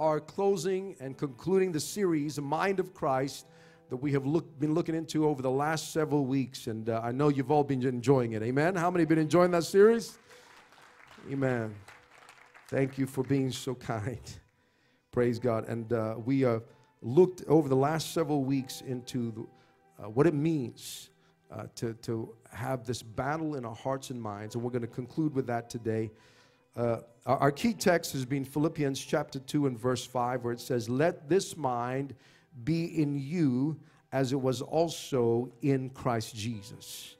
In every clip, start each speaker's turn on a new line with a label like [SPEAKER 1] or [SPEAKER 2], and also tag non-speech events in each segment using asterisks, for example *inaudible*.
[SPEAKER 1] are closing and concluding the series, Mind of Christ, that we have look, been looking into over the last several weeks. And uh, I know you've all been enjoying it. Amen. How many have been enjoying that series? Amen. Thank you for being so kind. *laughs* Praise God. And uh, we uh, looked over the last several weeks into the, uh, what it means uh, to, to have this battle in our hearts and minds. And we're going to conclude with that today. Uh, our, key text has been Philippians chapter 2 and verse 5, where it says, Let this mind be in you as it was also in Christ Jesus.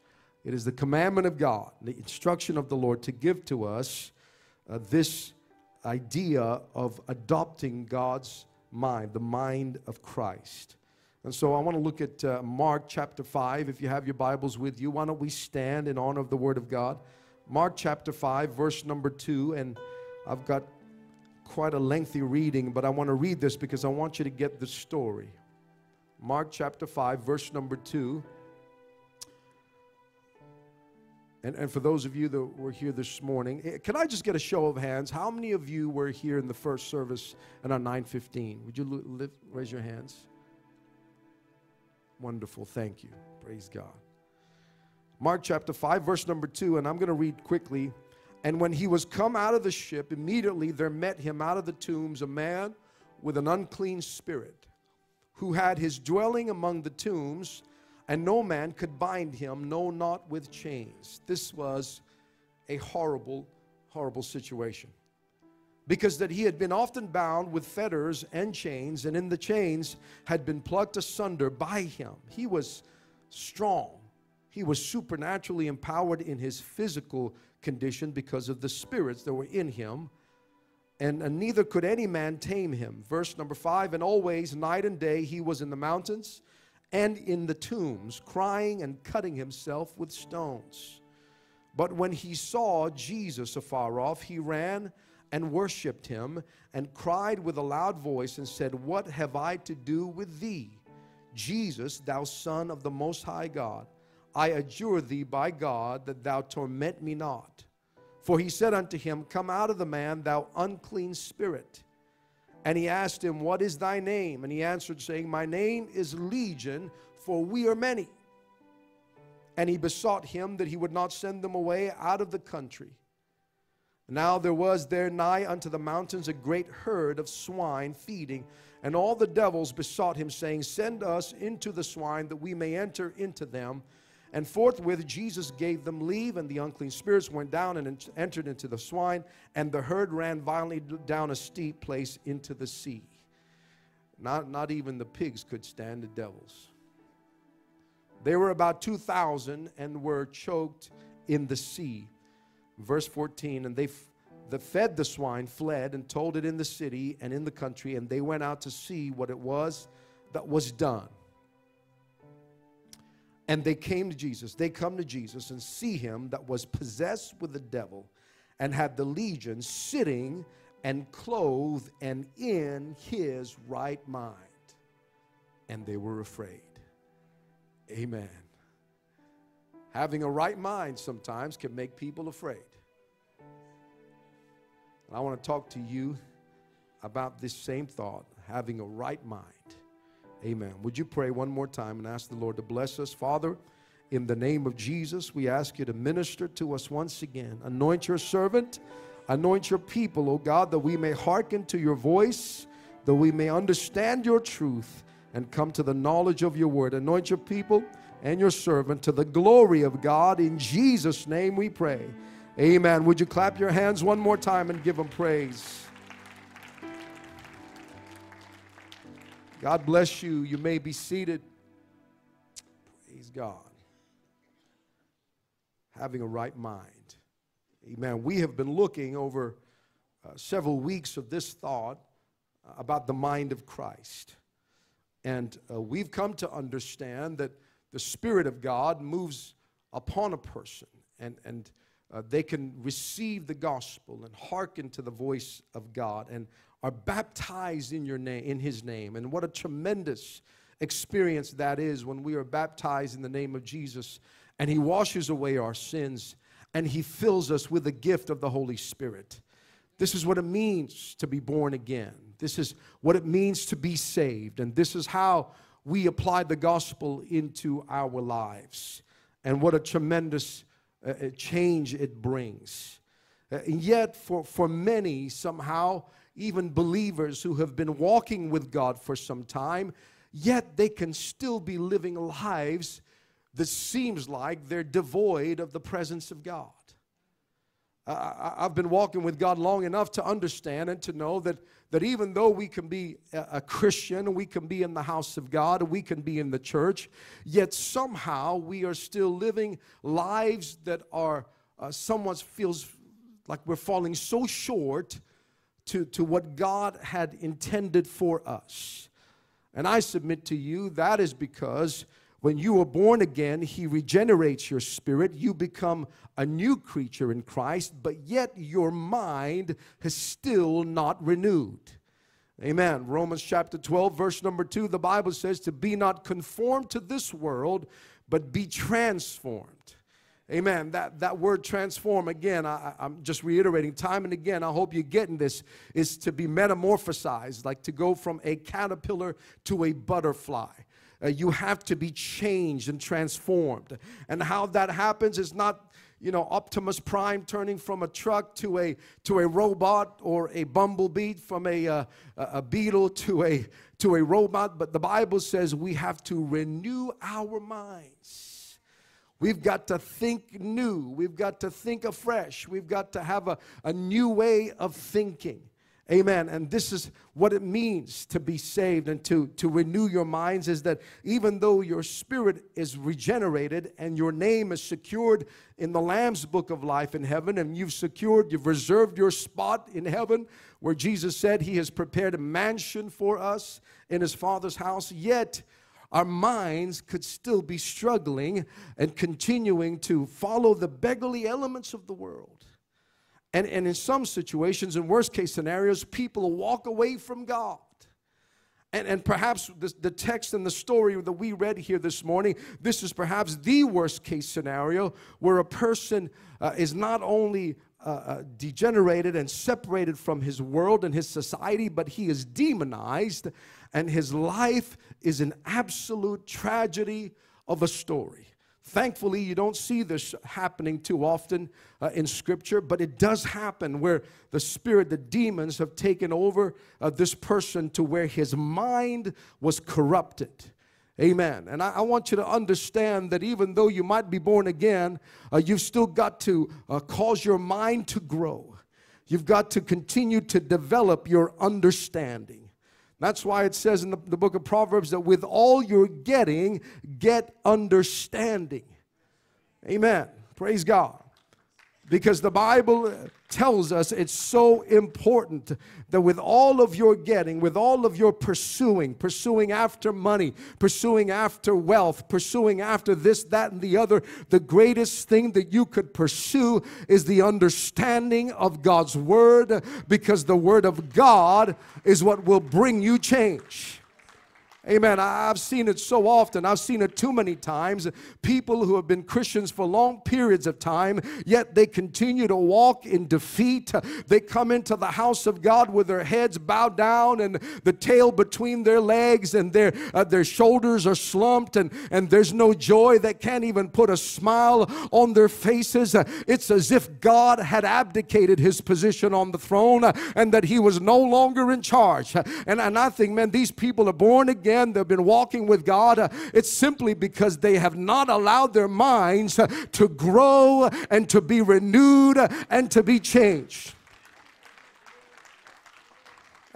[SPEAKER 1] It is the commandment of God, the instruction of the Lord to give to us uh, this idea of adopting God's mind, the mind of Christ. And so I want to look at uh, Mark chapter 5. If you have your Bibles with you, why don't we stand in honor of the Word of God? Mark chapter 5, verse number 2. And I've got quite a lengthy reading, but I want to read this because I want you to get the story. Mark chapter 5, verse number 2. And, and for those of you that were here this morning, eh, can I just get a show of hands? How many of you were here in the first service and on 915? Would you lift, raise your hands? Wonderful. Thank you. Praise God. Mark chapter 5, verse number 2, and I'm going to read quickly. And when he was come out of the ship, immediately there met him out of the tombs a man with an unclean spirit, who had his dwelling among the tombs and no man could bind him, no, not with chains. This was a horrible, horrible situation. Because that he had been often bound with fetters and chains, and in the chains had been plucked asunder by him. He was strong. He was supernaturally empowered in his physical condition because of the spirits that were in him. And, and neither could any man tame him. Verse number five, and always, night and day, he was in the mountains and in the tombs, crying and cutting himself with stones. But when he saw Jesus afar off, he ran and worshiped him and cried with a loud voice and said, What have I to do with thee, Jesus, thou Son of the Most High God? I adjure thee by God that thou torment me not. For he said unto him, Come out of the man, thou unclean spirit. And he asked him, What is thy name? And he answered, saying, My name is Legion, for we are many. And he besought him that he would not send them away out of the country. Now there was there nigh unto the mountains a great herd of swine feeding, and all the devils besought him, saying, Send us into the swine that we may enter into them. And forthwith Jesus gave them leave, and the unclean spirits went down and entered into the swine, and the herd ran violently down a steep place into the sea. Not, not even the pigs could stand the devils. They were about 2,000 and were choked in the sea. Verse 14, and they the fed the swine fled and told it in the city and in the country, and they went out to see what it was that was done. And they came to Jesus. They come to Jesus and see him that was possessed with the devil and had the legion sitting and clothed and in his right mind. And they were afraid. Amen. Having a right mind sometimes can make people afraid. And I want to talk to you about this same thought having a right mind. Amen. Would you pray one more time and ask the Lord to bless us? Father, in the name of Jesus, we ask you to minister to us once again. Anoint your servant, anoint your people, O God, that we may hearken to your voice, that we may understand your truth and come to the knowledge of your word. Anoint your people and your servant to the glory of God. In Jesus' name we pray. Amen. Would you clap your hands one more time and give him praise? God bless you. You may be seated. Praise God. Having a right mind. Amen. We have been looking over uh, several weeks of this thought uh, about the mind of Christ. And uh, we've come to understand that the Spirit of God moves upon a person and, and uh, they can receive the gospel and hearken to the voice of God and are baptized in your name in his name and what a tremendous experience that is when we are baptized in the name of Jesus and he washes away our sins and he fills us with the gift of the Holy Spirit. This is what it means to be born again. This is what it means to be saved. And this is how we apply the gospel into our lives. And what a tremendous uh, uh change it brings. Uh, and yet, for, for many, somehow, even believers who have been walking with God for some time, yet they can still be living lives that seems like they're devoid of the presence of God. I, have been walking with God long enough to understand and to know that, that even though we can be a, Christian, we can be in the house of God, we can be in the church, yet somehow we are still living lives that are uh, somewhat feels like we're falling so short to, to what God had intended for us. And I submit to you that is because when you are born again, He regenerates your spirit. You become a new creature in Christ, but yet your mind has still not renewed. Amen. Romans chapter 12, verse number 2, the Bible says, To be not conformed to this world, but be transformed. Amen. That, that word transform, again, I, I'm just reiterating time and again, I hope you're getting this, is to be metamorphosized, like to go from a caterpillar to a butterfly. Uh, you have to be changed and transformed. And how that happens is not you know optimus prime turning from a truck to a to a robot or a bumblebee from a uh, a beetle to a to a robot but the bible says we have to renew our minds we've got to think new. We've got to think afresh. We've got to have a, a new way of thinking. Amen. And this is what it means to be saved and to, to renew your minds is that even though your spirit is regenerated and your name is secured in the Lamb's book of life in heaven, and you've secured, you've reserved your spot in heaven where Jesus said he has prepared a mansion for us in his Father's house, yet our minds could still be struggling and continuing to follow the beggarly elements of the world. And, and in some situations, in worst case scenarios, people walk away from God. And, and perhaps the, the text and the story that we read here this morning, this is perhaps the worst case scenario where a person uh, is not only uh, uh, degenerated and separated from his world and his society, but he is demonized, and his life is an absolute tragedy of a story. Thankfully, you don't see this happening too often uh, in Scripture, but it does happen where the spirit, the demons have taken over uh, this person to where his mind was corrupted. Amen. And I, I, want you to understand that even though you might be born again, uh, you've still got to uh, cause your mind to grow. You've got to continue to develop your understanding. That's why it says in the, the book of Proverbs that with all you're getting, get understanding. Amen. Praise God. Because the Bible tells us it's so important that with all of your getting, with all of your pursuing, pursuing after money, pursuing after wealth, pursuing after this, that, and the other, the greatest thing that you could pursue is the understanding of God's Word because the Word of God is what will bring you change. Amen. I've seen it so often. I've seen it too many times. People who have been Christians for long periods of time, yet they continue to walk in defeat. They come into the house of God with their heads bowed down and the tail between their legs, and their, uh, their shoulders are slumped, and, and there's no joy. They can't even put a smile on their faces. It's as if God had abdicated his position on the throne and that he was no longer in charge. And, and I think, man, these people are born again they've been walking with God, uh, it's simply because they have not allowed their minds uh, to grow and to be renewed and to be changed.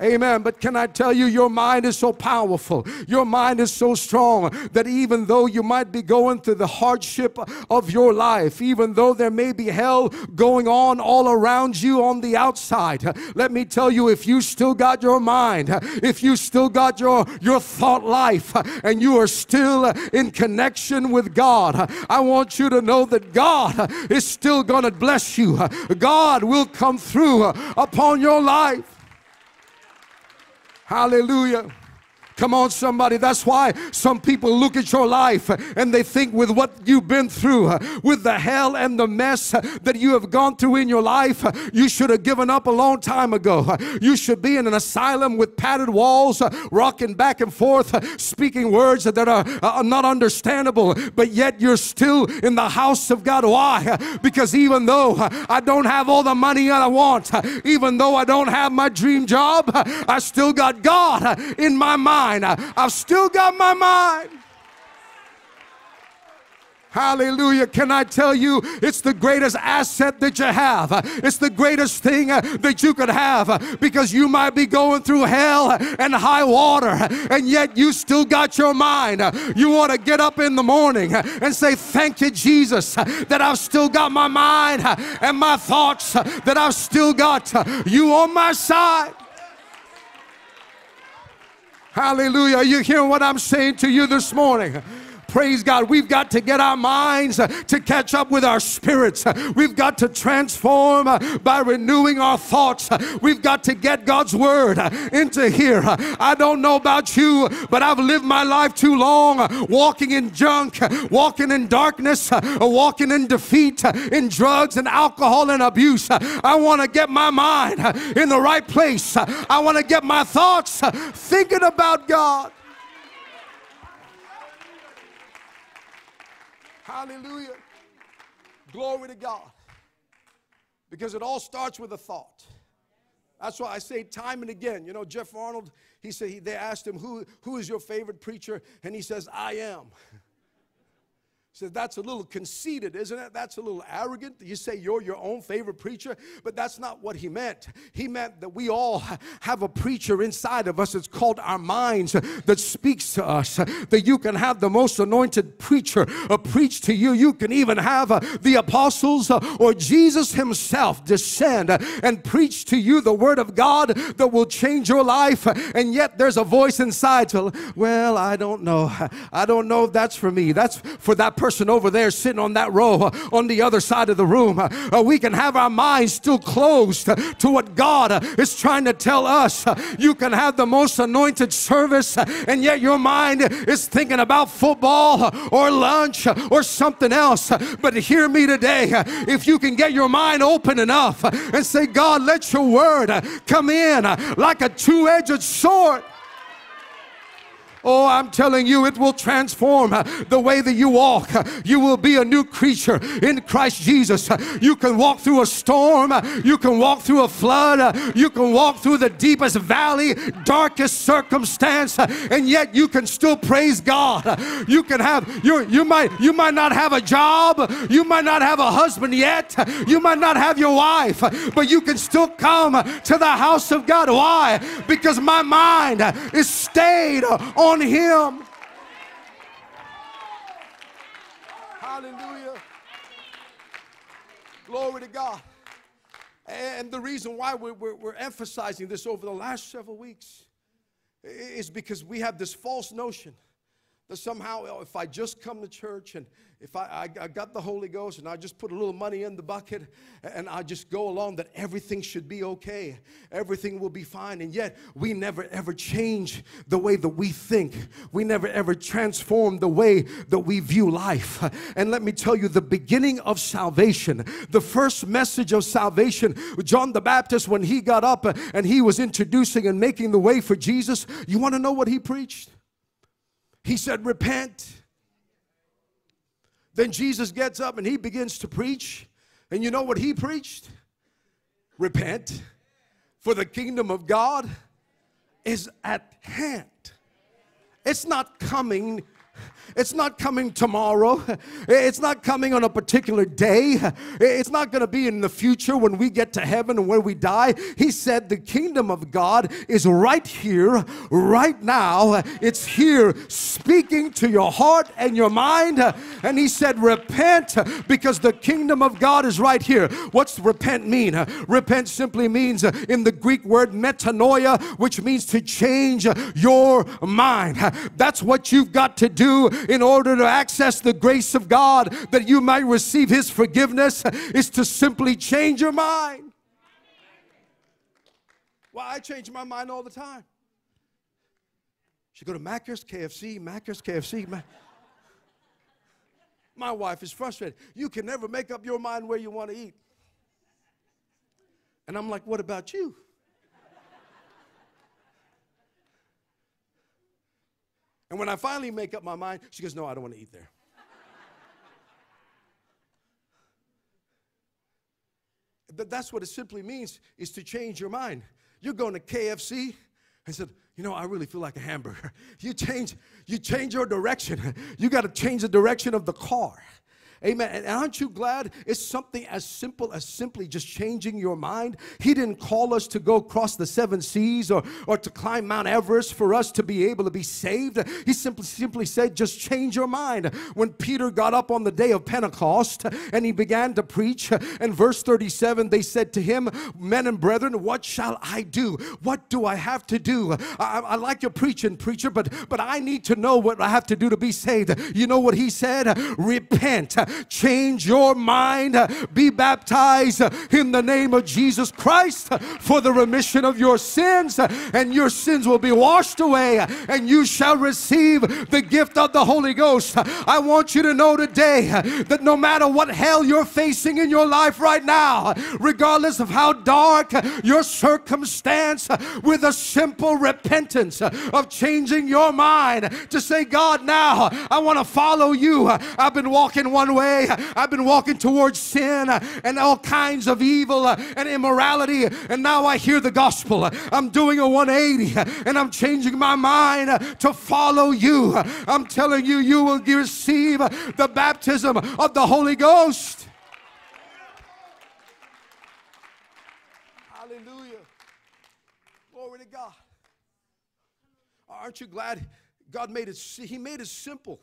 [SPEAKER 1] Amen. But can I tell you, your mind is so powerful, your mind is so strong that even though you might be going through the hardship of your life, even though there may be hell going on all around you on the outside, let me tell you, if you still got your mind, if you still got your, your thought life, and you are still in connection with God, I want you to know that God is still going to bless you. God will come through upon your life. Hallelujah. Come on, somebody. That's why some people look at your life and they think with what you've been through, with the hell and the mess that you have gone through in your life, you should have given up a long time ago. You should be in an asylum with padded walls, rocking back and forth, speaking words that are not understandable, but yet you're still in the house of God. Why? Because even though I don't have all the money I want, even though I don't have my dream job, I still got God in my mind. I've still got my mind. Hallelujah. Can I tell you, it's the greatest asset that you have. It's the greatest thing uh, that you could have uh, because you might be going through hell and high water, and yet you still got your mind. You want to get up in the morning and say, Thank you, Jesus, that I've still got my mind and my thoughts, that I've still got you on my side. Hallelujah. Are you hearing what I'm saying to you this morning? Praise God. We've got to get our minds uh, to catch up with our spirits. Uh, we've got to transform uh, by renewing our thoughts. Uh, we've got to get God's word uh, into here. Uh, I don't know about you, but I've lived my life too long walking in junk, walking in darkness, walking in defeat, in drugs and alcohol and abuse. I want to get my mind in the right place. I want to get my thoughts thinking about God. Hallelujah. Glory to God. Because it all starts with a thought. That's why I say time and again. You know, Jeff Arnold, he said, he, they asked him, who, who is your favorite preacher? And he says, I am says that's a little conceited, isn't it? That's a little arrogant. You say you're your own favorite preacher, but that's not what he meant. He meant that we all have a preacher inside of us. It's called our minds that speaks to us. That you can have the most anointed preacher preach to you. You can even have uh, the apostles uh, or Jesus himself descend and preach to you the word of God that will change your life. And yet there's a voice inside to, well, I don't know. I don't know if that's for me. That's for that person person over there sitting on that row uh, on the other side of the room. Uh, uh we can have our minds still closed uh, to what God uh, is trying to tell us. Uh, you can have the most anointed service, and yet your mind is thinking about football or lunch or something else. But hear me today if you can get your mind open enough and say, God, let your word come in like a two edged sword. Oh, I'm telling you, it will transform uh, the way that you walk. Uh, you will be a new creature in Christ Jesus. Uh, you can walk through a storm, uh, you can walk through a flood, you can walk through the deepest valley, darkest circumstance, and yet you can still praise God. You can have you you might you might not have a job, you might not have a husband yet, you might not have your wife, but you can still come to the house of God. Why? Because my mind is stayed on on him. Hallelujah. Glory to God. And the reason why we're, we're, we're, emphasizing this over the last several weeks is because we have this false notion that somehow if I just come to church and if I, I, I, got the Holy Ghost and I just put a little money in the bucket and I just go along, that everything should be okay. Everything will be fine. And yet, we never ever change the way that we think. We never ever transform the way that we view life. And let me tell you, the beginning of salvation, the first message of salvation, John the Baptist, when he got up and he was introducing and making the way for Jesus, you want to know what he preached? He said, Repent then Jesus gets up and he begins to preach. And you know what he preached? Repent, for the kingdom of God is at hand. It's not coming it's not coming tomorrow. It's not coming on a particular day. It's not going to be in the future when we get to heaven and when we die. He said the kingdom of God is right here, right now. It's here speaking to your heart and your mind. And he said, Repent because the kingdom of God is right here. What's repent mean? Repent simply means in the Greek word metanoia, which means to change your mind. That's what you've got to do in order to access the grace of God that you might receive His forgiveness is to simply change your mind. Well, I change my mind all the time. She go to Macca's, KFC, Macca's, KFC. Mac- My wife is frustrated. You can never make up your mind where you want to eat. And I'm like, what about you? And when I finally make up my mind, she goes, no, I don't want to eat there. But that's what it simply means is to change your mind. You're going to KFC and said, you know, I really feel like a hamburger. *laughs* You change, you change your direction. You got to change the direction of the car. Amen. And aren't you glad it's something as simple as simply just changing your mind? He didn't call us to go across the seven seas or, or to climb Mount Everest for us to be able to be saved. He simply simply said, just change your mind. When Peter got up on the day of Pentecost and he began to preach, in verse 37, they said to him, Men and brethren, what shall I do? What do I have to do? I, I like your preaching, preacher, but but I need to know what I have to do to be saved. You know what he said? Repent change your mind, be baptized in the name of Jesus Christ for the remission of your sins, and your sins will be washed away, and you shall receive the gift of the Holy Ghost. I want you to know today that no matter what hell you're facing in your life right now, regardless of how dark your circumstance, with a simple repentance of changing your mind to say, God, now I want to follow you. I've been walking one way. I've been walking towards sin and all kinds of evil and immorality, and now I hear the gospel. I'm doing a 180 and I'm changing my mind to follow you. I'm telling you, you will receive the baptism of the Holy Ghost. Hallelujah. Glory to God. Aren't you glad God made it? He made it simple.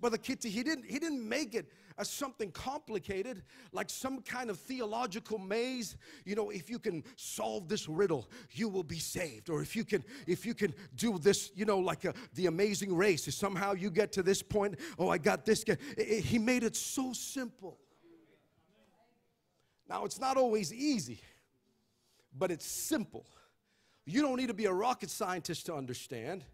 [SPEAKER 1] Brother Kitty, he didn't, he didn't make it as something complicated, like some kind of theological maze. You know, if you can solve this riddle, you will be saved. Or if you can, if you can do this, you know, like a, the amazing race, if somehow you get to this point, oh, I got this. It, it, he made it so simple. Now, it's not always easy, but it's simple. You don't need to be a rocket scientist to understand.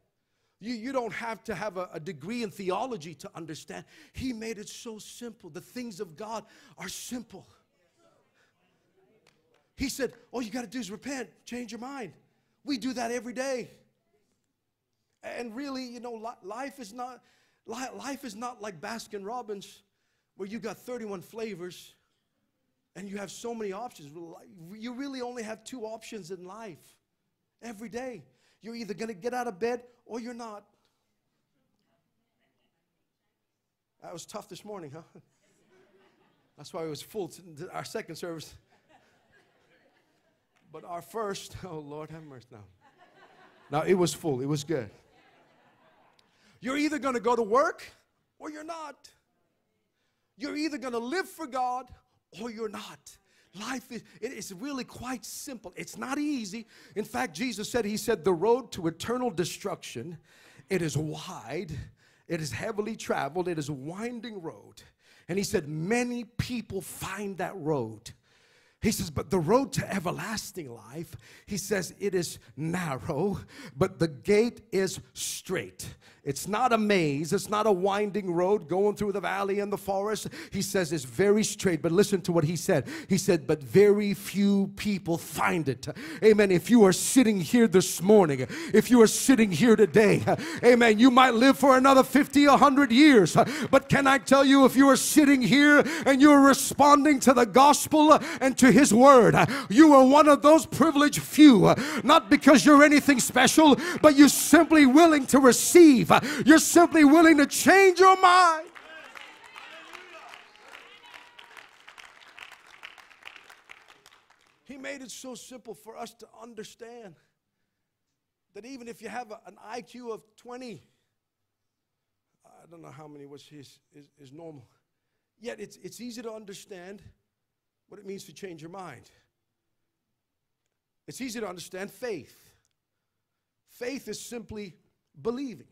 [SPEAKER 1] You, you don't have to have a, a, degree in theology to understand. He made it so simple. The things of God are simple. He said, All you got to do is repent, change your mind. We do that every day. And really, you know, life is not life is not like Baskin Robbins, where you got 31 flavors and you have so many options. You really only have two options in life every day. You're either going to get out of bed or you're not. That was tough this morning, huh? *laughs* That's why it was full our second service. But our first, *laughs* oh Lord have mercy now. Now it was full, it was good. You're either going to go to work or you're not. You're either going to live for God or you're not. Life is it is really quite simple. It's not easy. In fact, Jesus said, He said, the road to eternal destruction, it is wide, it is heavily traveled, it is a winding road. And he said, many people find that road. He says, but the road to everlasting life, he says, it is narrow, but the gate is straight. It's not a maze, it's not a winding road going through the valley and the forest. He says it's very straight, but listen to what he said. He said, but very few people find it. Amen. If you are sitting here this morning, if you are sitting here today, amen, you might live for another 50, 100 years. But can I tell you, if you are sitting here and you're responding to the gospel and to his word, you are one of those privileged few, not because you're anything special, but you're simply willing to receive you're simply willing to change your mind. He made it so simple for us to understand that even if you have a, an IQ of 20, I don't know how many was his is, normal, yet it's, it's easy to understand what it means to change your mind. It's easy to understand faith. Faith is simply believing.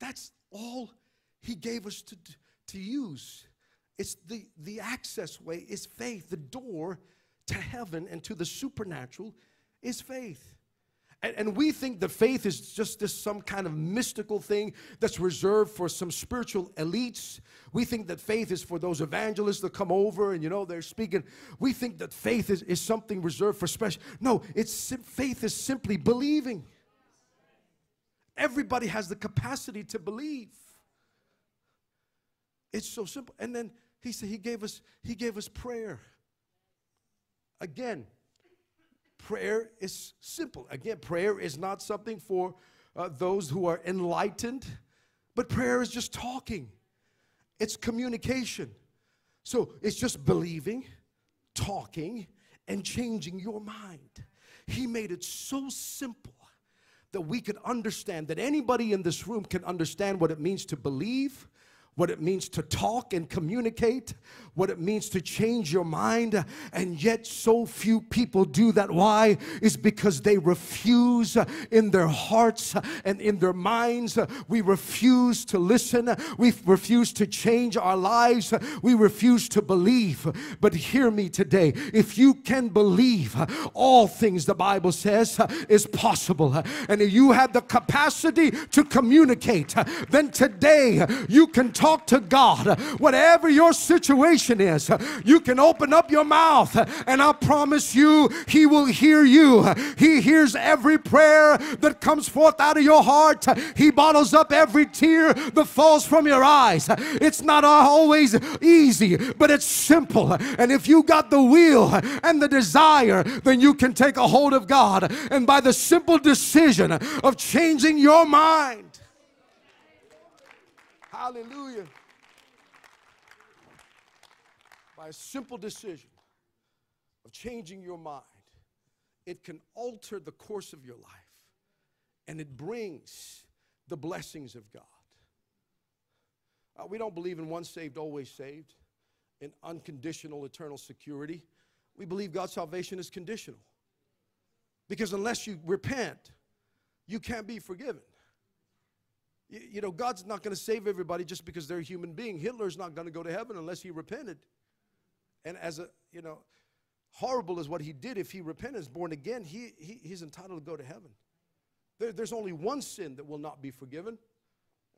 [SPEAKER 1] That's all he gave us to, to use. It's the, the access way is faith. The door to heaven and to the supernatural is faith. And, and we think that faith is just this some kind of mystical thing that's reserved for some spiritual elites. We think that faith is for those evangelists that come over and you know they're speaking. We think that faith is, is something reserved for special. No, it's faith is simply believing. Everybody has the capacity to believe. It's so simple. And then he said he gave us he gave us prayer. Again, prayer is simple. Again, prayer is not something for uh, those who are enlightened, but prayer is just talking, it's communication. So it's just believing, talking, and changing your mind. He made it so simple that we could understand, that anybody in this room can understand what it means to believe, what it means to talk and communicate, what it means to change your mind, and yet so few people do that. Why? Is because they refuse in their hearts and in their minds. We refuse to listen, we refuse to change our lives, we refuse to believe. But hear me today if you can believe, all things the Bible says is possible, and if you have the capacity to communicate, then today you can talk talk to God, whatever your situation is, you can open up your mouth and I promise you, He will hear you. He hears every prayer that comes forth out of your heart. He bottles up every tear that falls from your eyes. It's not always easy, but it's simple. And if you got the will and the desire, then you can take a hold of God. And by the simple decision of changing your mind, Hallelujah. By a simple decision of changing your mind, it can alter the course of your life and it brings the blessings of God. Uh, we don't believe in once saved, always saved, in unconditional eternal security. We believe God's salvation is conditional. Because unless you repent, you can't be forgiven. You, know, God's not going to save everybody just because they're a human being. Hitler's not going to go to heaven unless he repented. And as a, you know, horrible as what he did, if he repented, is born again, he, he, he's entitled to go to heaven. There, there's only one sin that will not be forgiven,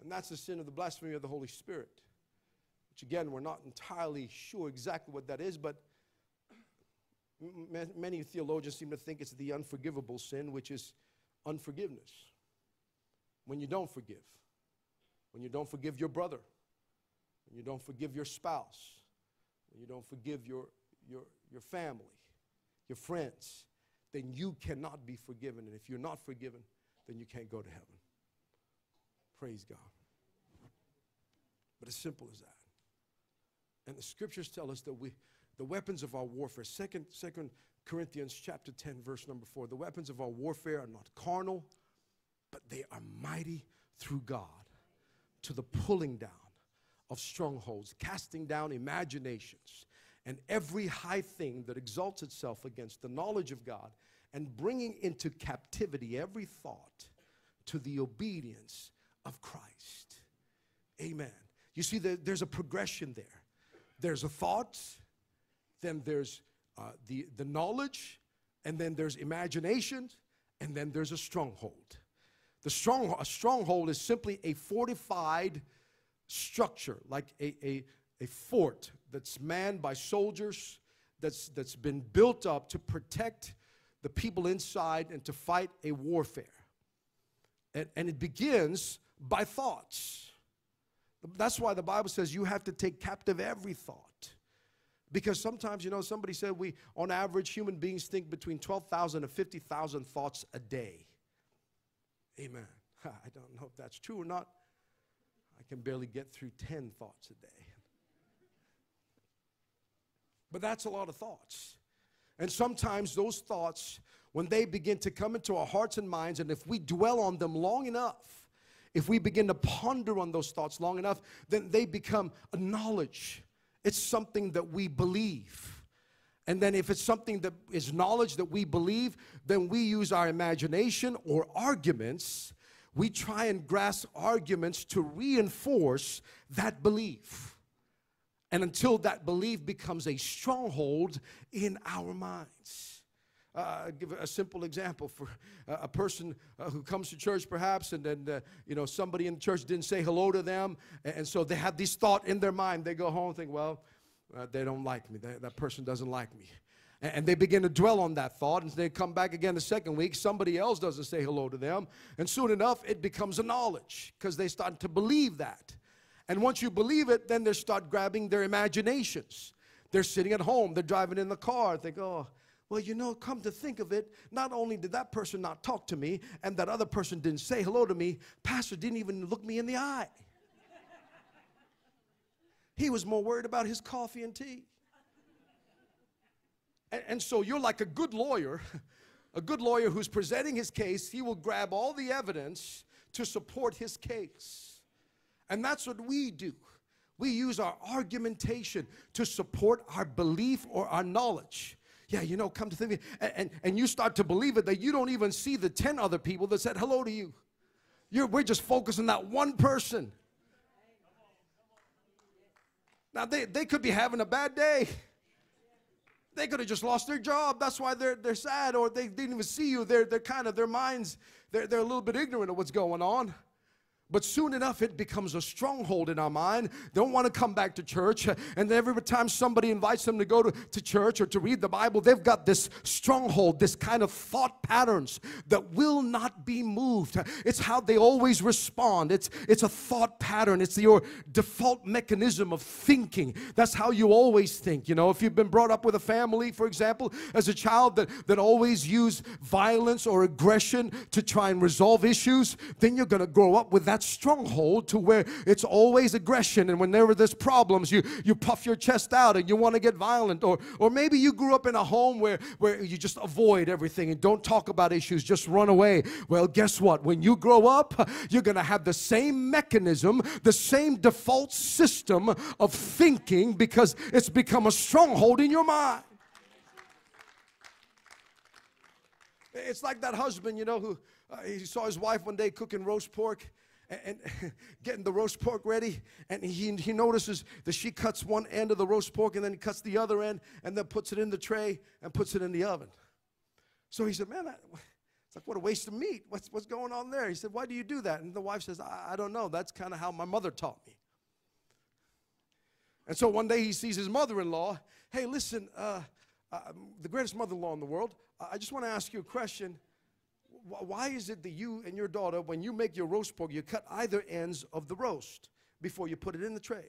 [SPEAKER 1] and that's the sin of the blasphemy of the Holy Spirit. Which, again, we're not entirely sure exactly what that is, but many theologians seem to think it's the unforgivable sin, which is unforgiveness. When you don't forgive when you don't forgive your brother, when you don't forgive your spouse, when you don't forgive your, your, your family, your friends, then you cannot be forgiven. And if you're not forgiven, then you can't go to heaven. Praise God. But as simple as that. And the scriptures tell us that we, the weapons of our warfare, second, second Corinthians chapter 10, verse number 4, the weapons of our warfare are not carnal, but they are mighty through God to the pulling down of strongholds, casting down imaginations, and every high thing that exalts itself against the knowledge of God, and bringing into captivity every thought to the obedience of Christ. Amen. You see, there's a progression there. There's a thought, then there's uh, the, the knowledge, and then there's imagination, and then there's a stronghold. The strong, a stronghold is simply a fortified structure, like a, a, a fort that's manned by soldiers, that's, that's been built up to protect the people inside and to fight a warfare. And, and it begins by thoughts. That's why the Bible says you have to take captive every thought. Because sometimes, you know, somebody said we, on average, human beings think between 12,000 and 50,000 thoughts a day. Amen. *laughs* I don't know if that's true or not. I can barely get through 10 thoughts a day. But that's a lot of thoughts. And sometimes those thoughts, when they begin to come into our hearts and minds, and if we dwell on them long enough, if we begin to ponder on those thoughts long enough, then they become a knowledge. It's something that we believe. And then, if it's something that is knowledge that we believe, then we use our imagination or arguments. We try and grasp arguments to reinforce that belief. And until that belief becomes a stronghold in our minds. Uh, give a simple example for a person uh, who comes to church, perhaps, and then uh, you know somebody in the church didn't say hello to them, and, and so they have this thought in their mind. They go home and think, "Well, uh, they don't like me. They, that person doesn't like me," and, and they begin to dwell on that thought. And they come back again the second week. Somebody else doesn't say hello to them, and soon enough, it becomes a knowledge because they start to believe that. And once you believe it, then they start grabbing their imaginations. They're sitting at home, they're driving in the car, think, oh, well, you know, come to think of it, not only did that person not talk to me and that other person didn't say hello to me, Pastor didn't even look me in the eye. He was more worried about his coffee and tea. And, and so you're like a good lawyer, *laughs* a good lawyer who's presenting his case, he will grab all the evidence to support his case. And that's what we do. We use our argumentation to support our belief or our knowledge. Yeah, you know, come to think of it, and, and, and you start to believe it that you don't even see the 10 other people that said hello to you. You're, we're just focused on that one person. Now, they, they could be having a bad day. They could have just lost their job. That's why they're, they're sad, or they didn't even see you. They're, they're kind of, their minds, they're, they're a little bit ignorant of what's going on. But soon enough, it becomes a stronghold in our mind. They don't want to come back to church. And every time somebody invites them to go to, to church or to read the Bible, they've got this stronghold, this kind of thought patterns that will not be moved. It's how they always respond. It's, it's a thought pattern, it's your default mechanism of thinking. That's how you always think. You know, if you've been brought up with a family, for example, as a child that, that always used violence or aggression to try and resolve issues, then you're going to grow up with that stronghold to where it's always aggression and whenever there's problems you you puff your chest out and you want to get violent or or maybe you grew up in a home where where you just avoid everything and don't talk about issues just run away. Well guess what? When you grow up you're going to have the same mechanism the same default system of thinking because it's become a stronghold in your mind. It's like that husband you know who uh, he saw his wife one day cooking roast pork and, *laughs* getting the roast pork ready. And he, he notices that she cuts one end of the roast pork and then he cuts the other end and then puts it in the tray and puts it in the oven. So he said, Man, it's like, what a waste of meat. What's, what's going on there? He said, Why do you do that? And the wife says, I, I don't know. That's kind of how my mother taught me. And so one day he sees his mother in law. Hey, listen, uh, uh, the greatest mother in law in the world, I just want to ask you a question why is it that you and your daughter, when you make your roast pork, you cut either ends of the roast before you put it in the tray?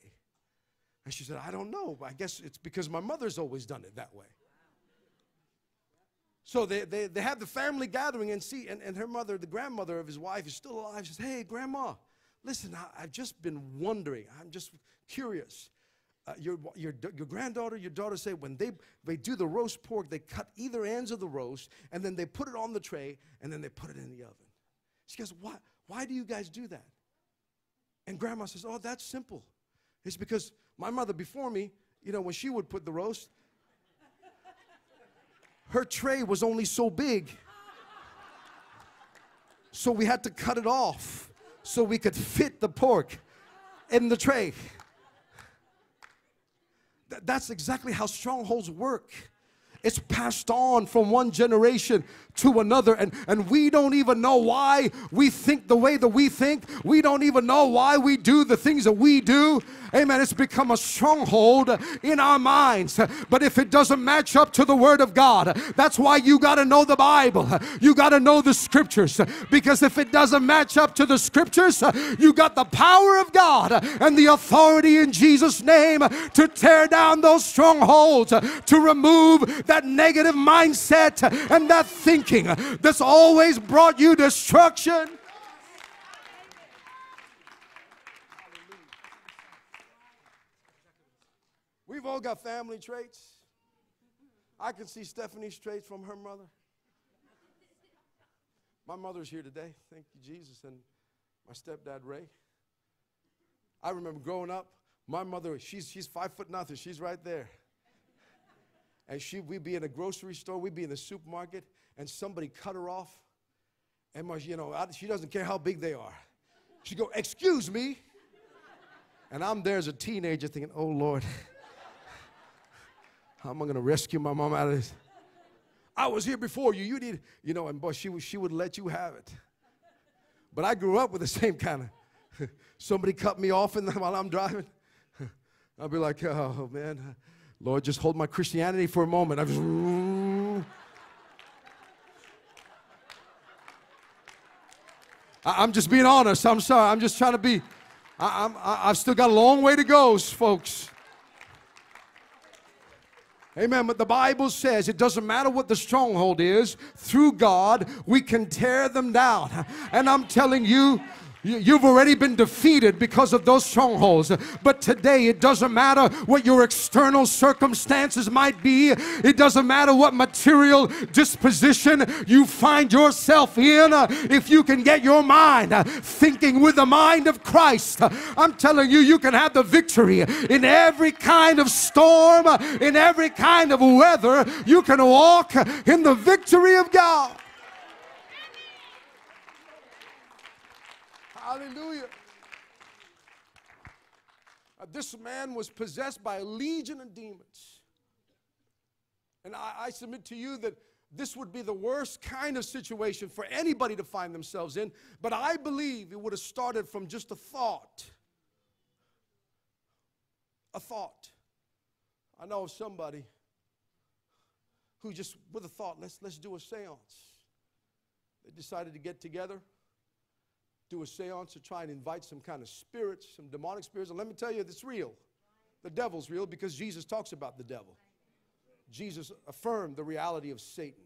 [SPEAKER 1] And she said, I don't know. I guess it's because my mother's always done it that way. So they, they, they have the family gathering and see, and, and her mother, the grandmother of his wife, is still alive. She says, Hey, grandma, listen, I, I've just been wondering. I'm just curious uh, your, your, your granddaughter, your daughter say when they, they do the roast pork, they cut either ends of the roast and then they put it on the tray and then they put it in the oven. She goes, why, why do you guys do that? And grandma says, oh, that's simple. It's because my mother before me, you know, when she would put the roast, her tray was only so big. So we had to cut it off so we could fit the pork in the tray. That's exactly how strongholds work. It's passed on from one generation to another, and, and we don't even know why we think the way that we think. We don't even know why we do the things that we do. Amen. It's become a stronghold in our minds. But if it doesn't match up to the Word of God, that's why you got to know the Bible. You got to know the Scriptures. Because if it doesn't match up to the Scriptures, you got the power of God and the authority in Jesus' name to tear down those strongholds, to remove that negative mindset and that thinking that's always brought you destruction. We've all got family traits. I can see Stephanie's traits from her mother. My mother's here today. Thank you, Jesus. And my stepdad, Ray. I remember growing up, my mother, she's, she's five foot nothing. She's right there. And she, we'd be in a grocery store, we'd be in the supermarket, and somebody cut her off. And you know, I, she doesn't care how big they are. She'd go, excuse me. And I'm there as a teenager thinking, oh Lord. How am I going to rescue my mom out of this? I was here before you. You need, you know, and boy, she, she would let you have it. But I grew up with the same kind of, somebody cut me off in the, while I'm driving. I'll be like, oh man, Lord, just hold my Christianity for a moment. I just, I'm just being honest. I'm sorry. I'm just trying to be. I, am I've still got a long way to go, folks. Amen. But the Bible says it doesn't matter what the stronghold is, through God, we can tear them down. And I'm telling you, You've already been defeated because of those strongholds. But today, it doesn't matter what your external circumstances might be, it doesn't matter what material disposition you find yourself in. If you can get your mind thinking with the mind of Christ, I'm telling you, you can have the victory in every kind of storm, in every kind of weather. You can walk in the victory of God. Hallelujah. Uh, this man was possessed by a legion of demons. And I, I submit to you that this would be the worst kind of situation for anybody to find themselves in. But I believe it would have started from just a thought. A thought. I know of somebody who just, with a thought, let's, let's do a seance. They decided to get together do a seance to try and invite some kind of spirits, some demonic spirits. And let me tell you, it's real. The devil's real because Jesus talks about the devil. Jesus affirmed the reality of Satan,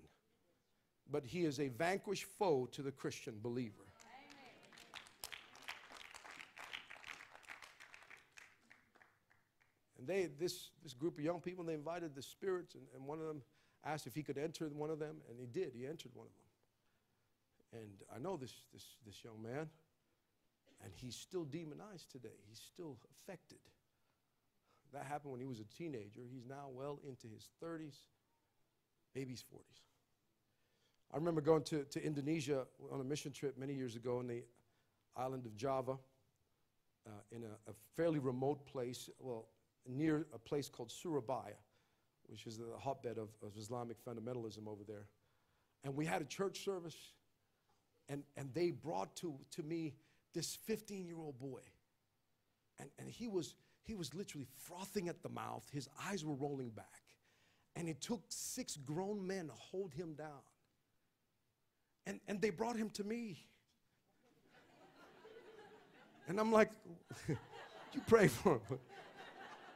[SPEAKER 1] but he is a vanquished foe to the Christian believer. And they, this, this group of young people, they invited the spirits, and, and one of them asked if he could enter one of them, and he did. He entered one of them. And I know this, this, this young man, and he's still demonized today. He's still affected. That happened when he was a teenager. He's now well into his 30s, maybe his 40s. I remember going to, to Indonesia on a mission trip many years ago in the island of Java, uh, in a, a, fairly remote place, well, near a place called Surabaya, which is the hotbed of, of Islamic fundamentalism over there. And we had a church service and, and they brought to, to me this 15 year old boy. And, and he, was, he was literally frothing at the mouth, his eyes were rolling back. And it took six grown men to hold him down. And, and they brought him to me. *laughs* And I'm like, *laughs* you pray for him. *laughs*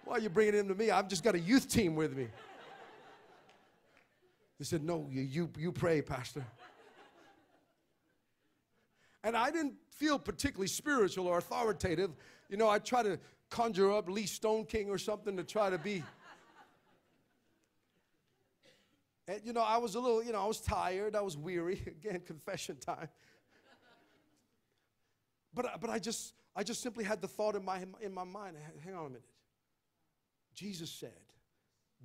[SPEAKER 1] Why are you bringing him to me? I've just got a youth team with me. They said, No, you, you, you pray, Pastor. And I didn't feel particularly spiritual or authoritative. You know, I try to conjure up Lee Stone King or something to try to be. And, you know, I was a little, you know, I was tired. I was weary. *laughs* Again, confession time. But, uh, but I just, I just simply had the thought in my, in my mind, hang on a minute. Jesus said,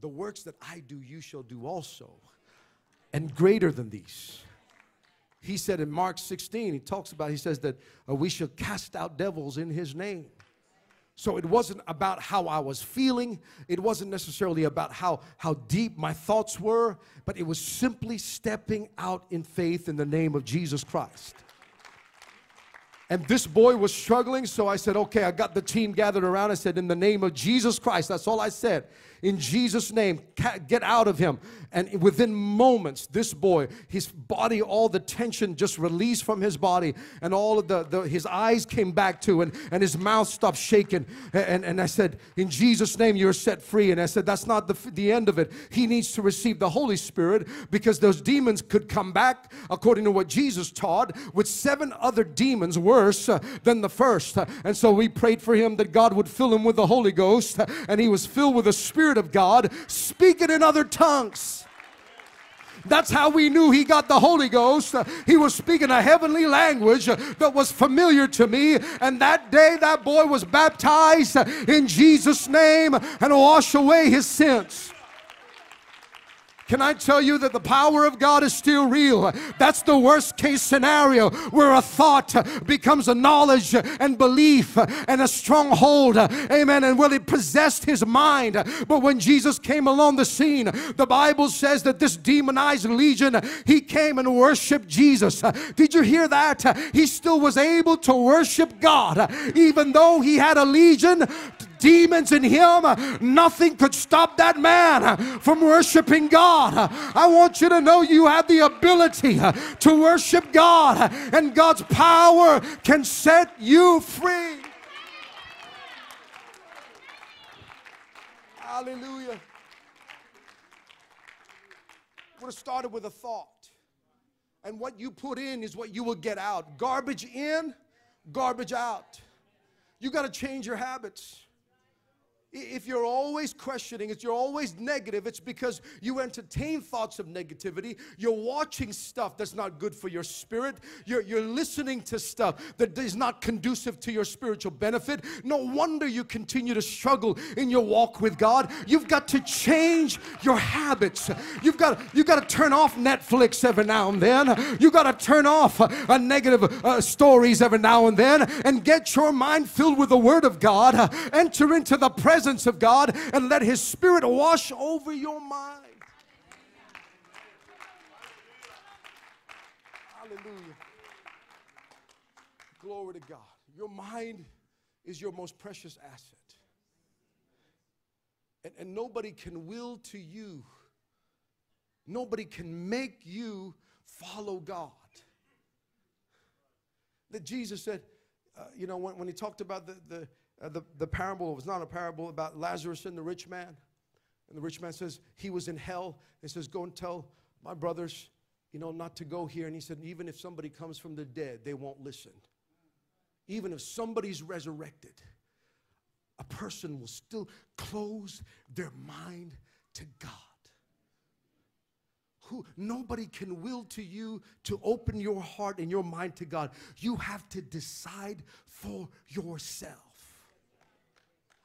[SPEAKER 1] the works that I do, you shall do also, and greater than these he said in Mark 16, he talks about, he says that uh, we shall cast out devils in his name. So it wasn't about how I was feeling. It wasn't necessarily about how, how deep my thoughts were, but it was simply stepping out in faith in the name of Jesus Christ. And this boy was struggling, so I said, okay, I got the team gathered around. I said, in the name of Jesus Christ, that's all I said in Jesus' name, get out of him. And within moments, this boy, his body, all the tension just released from his body, and all of the, the his eyes came back to, and, and his mouth stopped shaking. And, and I said, In Jesus' name, you're set free. And I said, That's not the, the end of it. He needs to receive the Holy Spirit because those demons could come back, according to what Jesus taught, with seven other demons worse uh, than the first. Uh, and so we prayed for him that God would fill him with the Holy Ghost, uh, and he was filled with the Spirit Spirit of God, speaking in other tongues. That's how we knew he got the Holy Ghost. He was speaking a heavenly language that was familiar to me. And that day, that boy was baptized in Jesus' name and washed away his sins. Can I tell you that the power of God is still real? That's the worst case scenario where a thought becomes a knowledge and belief and a stronghold. Amen. And will it possessed his mind. But when Jesus came along the scene, the Bible says that this demonized legion, he came and worshiped Jesus. Did you hear that? He still was able to worship God, even though he had a legion demons in him, nothing could stop that man from worshiping God. I want you to know you have the ability to worship God, and God's power can set you free. Hallelujah. Have started with a thought. And what you put in is what you will get out. Garbage in, garbage out. You got to change your habits. If you're always questioning, if you're always negative, it's because you entertain thoughts of negativity. You're watching stuff that's not good for your spirit. You're, you're listening to stuff that is not conducive to your spiritual benefit. No wonder you continue to struggle in your walk with God. You've got to change your habits. You've got, you've got to turn off Netflix every now and then. You've got to turn off negative uh, stories every now and then and get your mind filled with the Word of God. Enter into the presence presence of God and let His Spirit wash over your mind. Hallelujah. Glory to God. Your mind is your most precious asset. And, and nobody can will to you, nobody can make you follow God. That Jesus said, uh, you know, when, when he talked about the, the uh, the, the parable was not a parable about Lazarus and the rich man. And the rich man says, He was in hell. He says, Go and tell my brothers, you know, not to go here. And he said, Even if somebody comes from the dead, they won't listen. Even if somebody's resurrected, a person will still close their mind to God. Who, nobody can will to you to open your heart and your mind to God. You have to decide for yourself.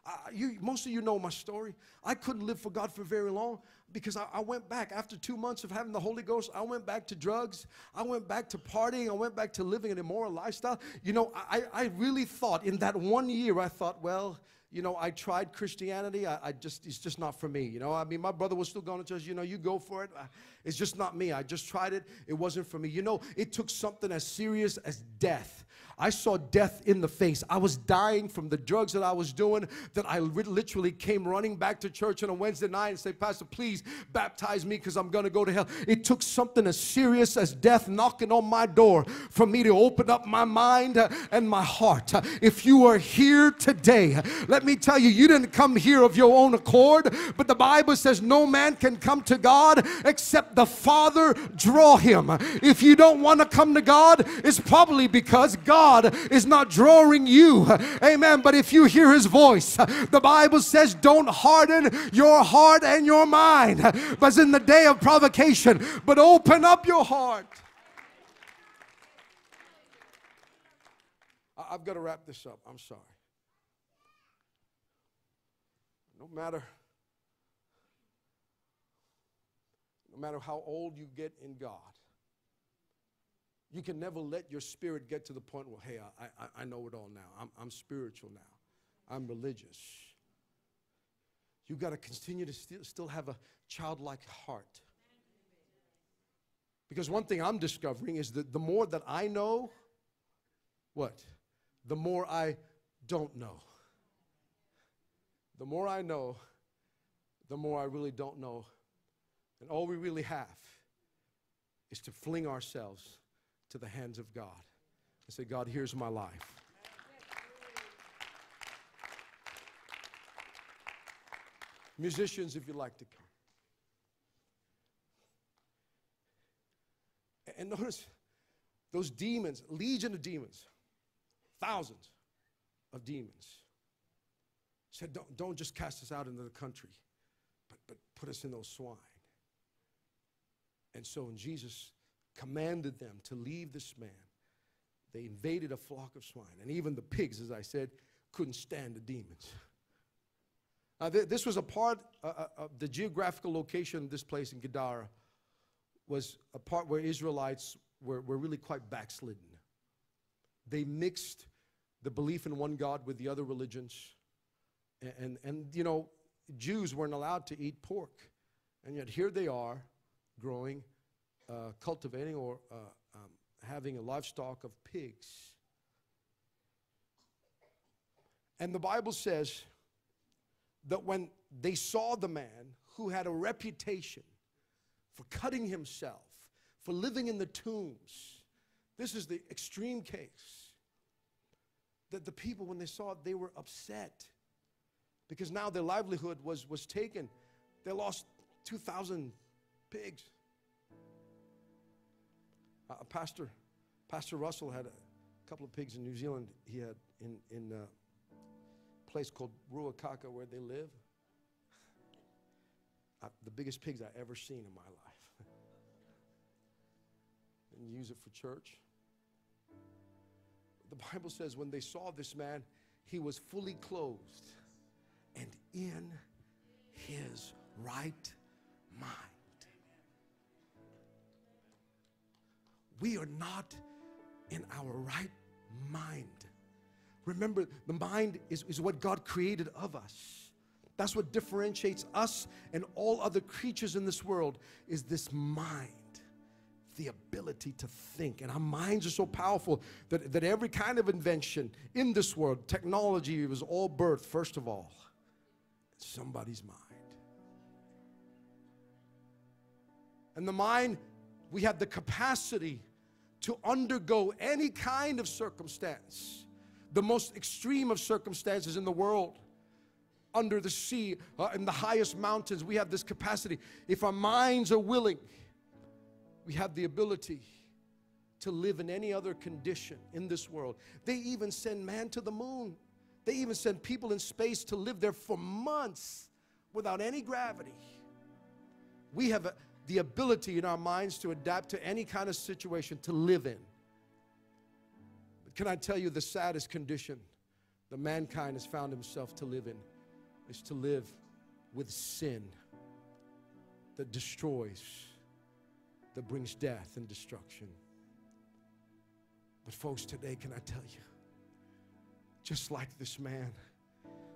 [SPEAKER 1] Uh, you, most of you know my story. I couldn't live for God for very long because I, I, went back after two months of having the Holy Ghost. I went back to drugs. I went back to partying. I went back to living an immoral lifestyle. You know, I, I really thought in that one year, I thought, well, you know, I tried Christianity. I, I, just, it's just not for me. You know, I mean, my brother was still going to church. You know, you go for it. It's just not me. I just tried it. It wasn't for me. You know, it took something as serious as death I saw death in the face. I was dying from the drugs that I was doing that I literally came running back to church on a Wednesday night and say, Pastor, please baptize me because I'm going to go to hell. It took something as serious as death knocking on my door for me to open up my mind and my heart. If you are here today, let me tell you, you didn't come here of your own accord, but the Bible says no man can come to God except the Father draw him. If you don't want to come to God, it's probably because God God is not drawing you. Amen. But if you hear his voice, the Bible says, don't harden your heart and your mind, but in the day of provocation, but open up your heart. I've got to wrap this up. I'm sorry. No matter no matter how old you get in God, you can never let your spirit get to the point where, hey, I, I, I know it all now. I'm, I'm spiritual now. I'm religious. You've got to continue to still, still have a childlike heart. Because one thing I'm discovering is that the more that I know, what? The more I don't know. The more I know, the more I really don't know. And all we really have is to fling ourselves to the hands of God and say, God, here's my life. Musicians, if you'd like to come. And notice those demons, legion of demons, thousands of demons, said, Don't, don't just cast us out into the country, but, but put us in those swine. And so, in Jesus' commanded them to leave this man. They invaded a flock of swine. And even the pigs, as I said, couldn't stand the demons. Now, th- this was a part uh, uh, of the geographical location of this place in Gadara was a part where Israelites were, were really quite backslidden. They mixed the belief in one God with the other religions. And, and, and you know, Jews weren't allowed to eat pork. And yet here they are growing, uh, cultivating, or uh, um, having a livestock of pigs. And the Bible says that when they saw the man who had a reputation for cutting himself, for living in the tombs, this is the extreme case, that the people, when they saw it, they were upset because now their livelihood was, was taken. They lost 2,000 pigs. Uh, Pastor, Pastor Russell had a couple of pigs in New Zealand. He had in, in uh, place called Ruakaka where they live. I, the biggest pigs I ever seen in my life. *laughs* and use it for church. The Bible says when they saw this man, he was fully clothed and in his right mind. We are not in our right mind. Remember, the mind is, is what God created of us. That's what differentiates us and all other creatures in this world is this mind the ability to think. And our minds are so powerful that, that every kind of invention in this world, technology was all birthed, first of all, somebody's mind. And the mind, we have the capacity to undergo any kind of circumstance the most extreme of circumstances in the world under the sea, uh, in the highest mountains. We have this capacity. If our minds are willing, we have the ability to live in any other condition in this world. They even send man to the moon. They even send people in space to live there for months without any gravity. We have a, the ability in our minds to adapt to any kind of situation to live in. Can I tell you the saddest condition that mankind has found himself to live in is to live with sin that destroys, that brings death and destruction. But, folks, today, can I tell you, just like this man,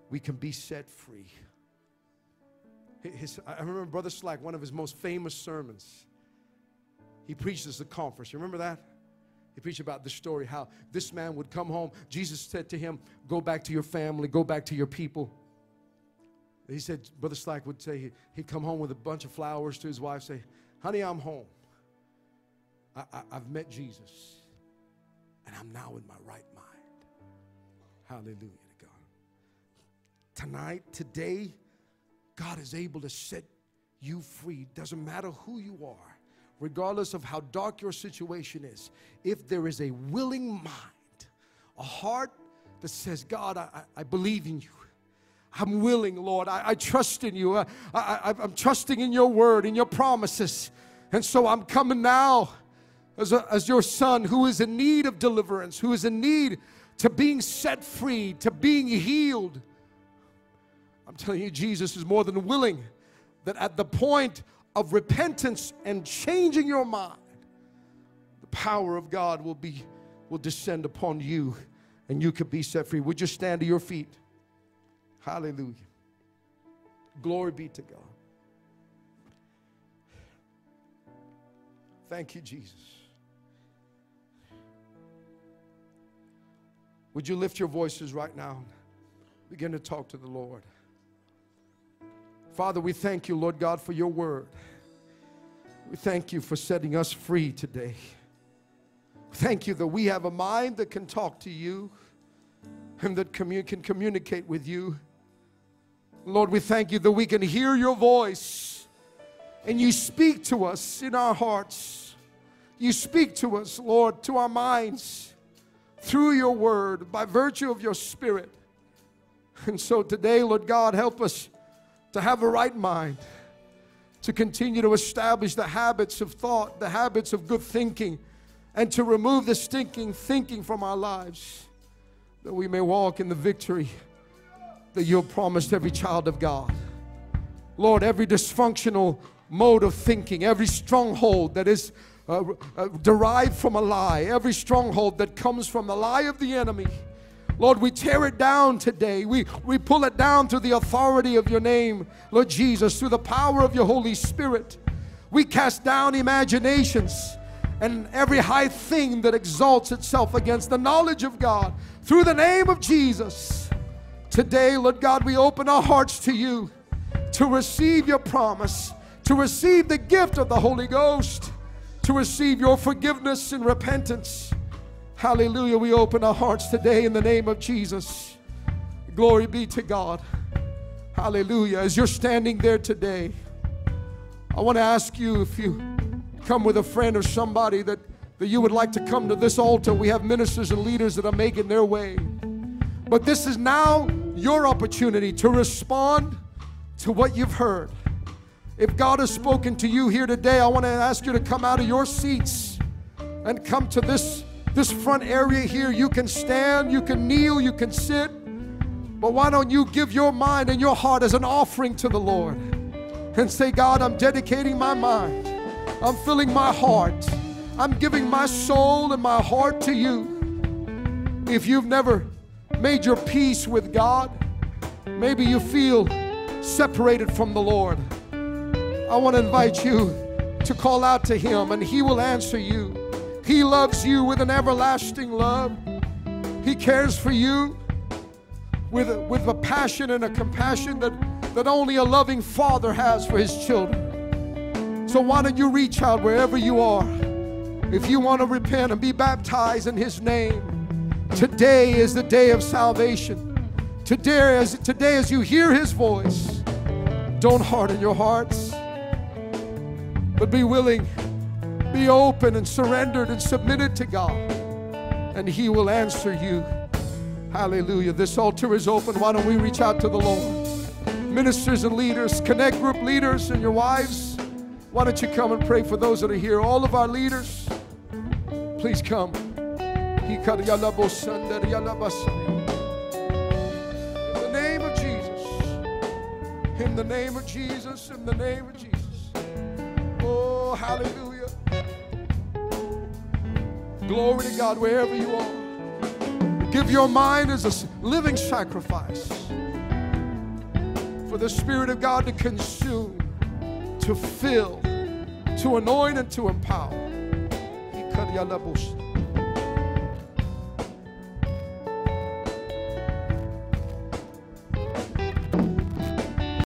[SPEAKER 1] we can be set free. His, I remember Brother Slack, one of his most famous sermons. He preached at the conference. You remember that? He preached about the story how this man would come home. Jesus said to him, Go back to your family, go back to your people. He said, Brother Slack would say he'd come home with a bunch of flowers to his wife, say, Honey, I'm home. I, I, I've met Jesus, and I'm now in my right mind. Hallelujah to God. Tonight, today, God is able to set you free. Doesn't matter who you are regardless of how dark your situation is, if there is a willing mind, a heart that says, God, I, I believe in you. I'm willing, Lord. I, I trust in you. I, I, I'm trusting in your word, in your promises. And so I'm coming now as, a, as your son who is in need of deliverance, who is in need to being set free, to being healed. I'm telling you, Jesus is more than willing that at the point of repentance and changing your mind, the power of God will be will descend upon you and you could be set free. Would you stand to your feet? Hallelujah. Glory be to God. Thank you, Jesus. Would you lift your voices right now? Begin to talk to the Lord. Father, we thank you, Lord God, for your word. We thank you for setting us free today. Thank you that we have a mind that can talk to you and that commun- can communicate with you. Lord, we thank you that we can hear your voice and you speak to us in our hearts. You speak to us, Lord, to our minds through your word by virtue of your spirit. And so today, Lord God, help us to have a right mind, to continue to establish the habits of thought, the habits of good thinking, and to remove the stinking thinking from our lives, that we may walk in the victory that you have promised every child of God. Lord, every dysfunctional mode of thinking, every stronghold that is uh, uh, derived from a lie, every stronghold that comes from the lie of the enemy. Lord, we tear it down today. We, we pull it down through the authority of your name, Lord Jesus, through the power of your Holy Spirit. We cast down imaginations and every high thing that exalts itself against the knowledge of God through the name of Jesus. Today, Lord God, we open our hearts to you to receive your promise, to receive the gift of the Holy Ghost, to receive your forgiveness and repentance. Hallelujah. We open our hearts today in the name of Jesus. Glory be to God. Hallelujah. As you're standing there today, I want to ask you if you come with a friend or somebody that, that you would like to come to this altar. We have ministers and leaders that are making their way. But this is now your opportunity to respond to what you've heard. If God has spoken to you here today, I want to ask you to come out of your seats and come to this, this front area here. You can stand, you can kneel, you can sit. But why don't you give your mind and your heart as an offering to the Lord and say, God, I'm dedicating my mind, I'm filling my heart, I'm giving my soul and my heart to you. If you've never made your peace with God, maybe you feel separated from the Lord. I want to invite you to call out to Him and He will answer you. He loves you with an everlasting love. He cares for you with a, with a passion and a compassion that, that only a loving father has for his children. So why don't you reach out wherever you are? If you want to repent and be baptized in his name, today is the day of salvation. Today as, today as you hear his voice, don't harden your hearts but be willing, be open and surrendered and submitted to God, and He will answer you. Hallelujah. This altar is open. Why don't we reach out to the Lord? Ministers and leaders, connect group leaders, and your wives, why don't you come and pray for those that are here? All of our leaders, please come. In the name of Jesus. In the name of Jesus. In the name of Jesus. Oh, hallelujah. Glory to God wherever you are. Give your mind as a living sacrifice for the Spirit of God to consume, to fill, to anoint, and to empower.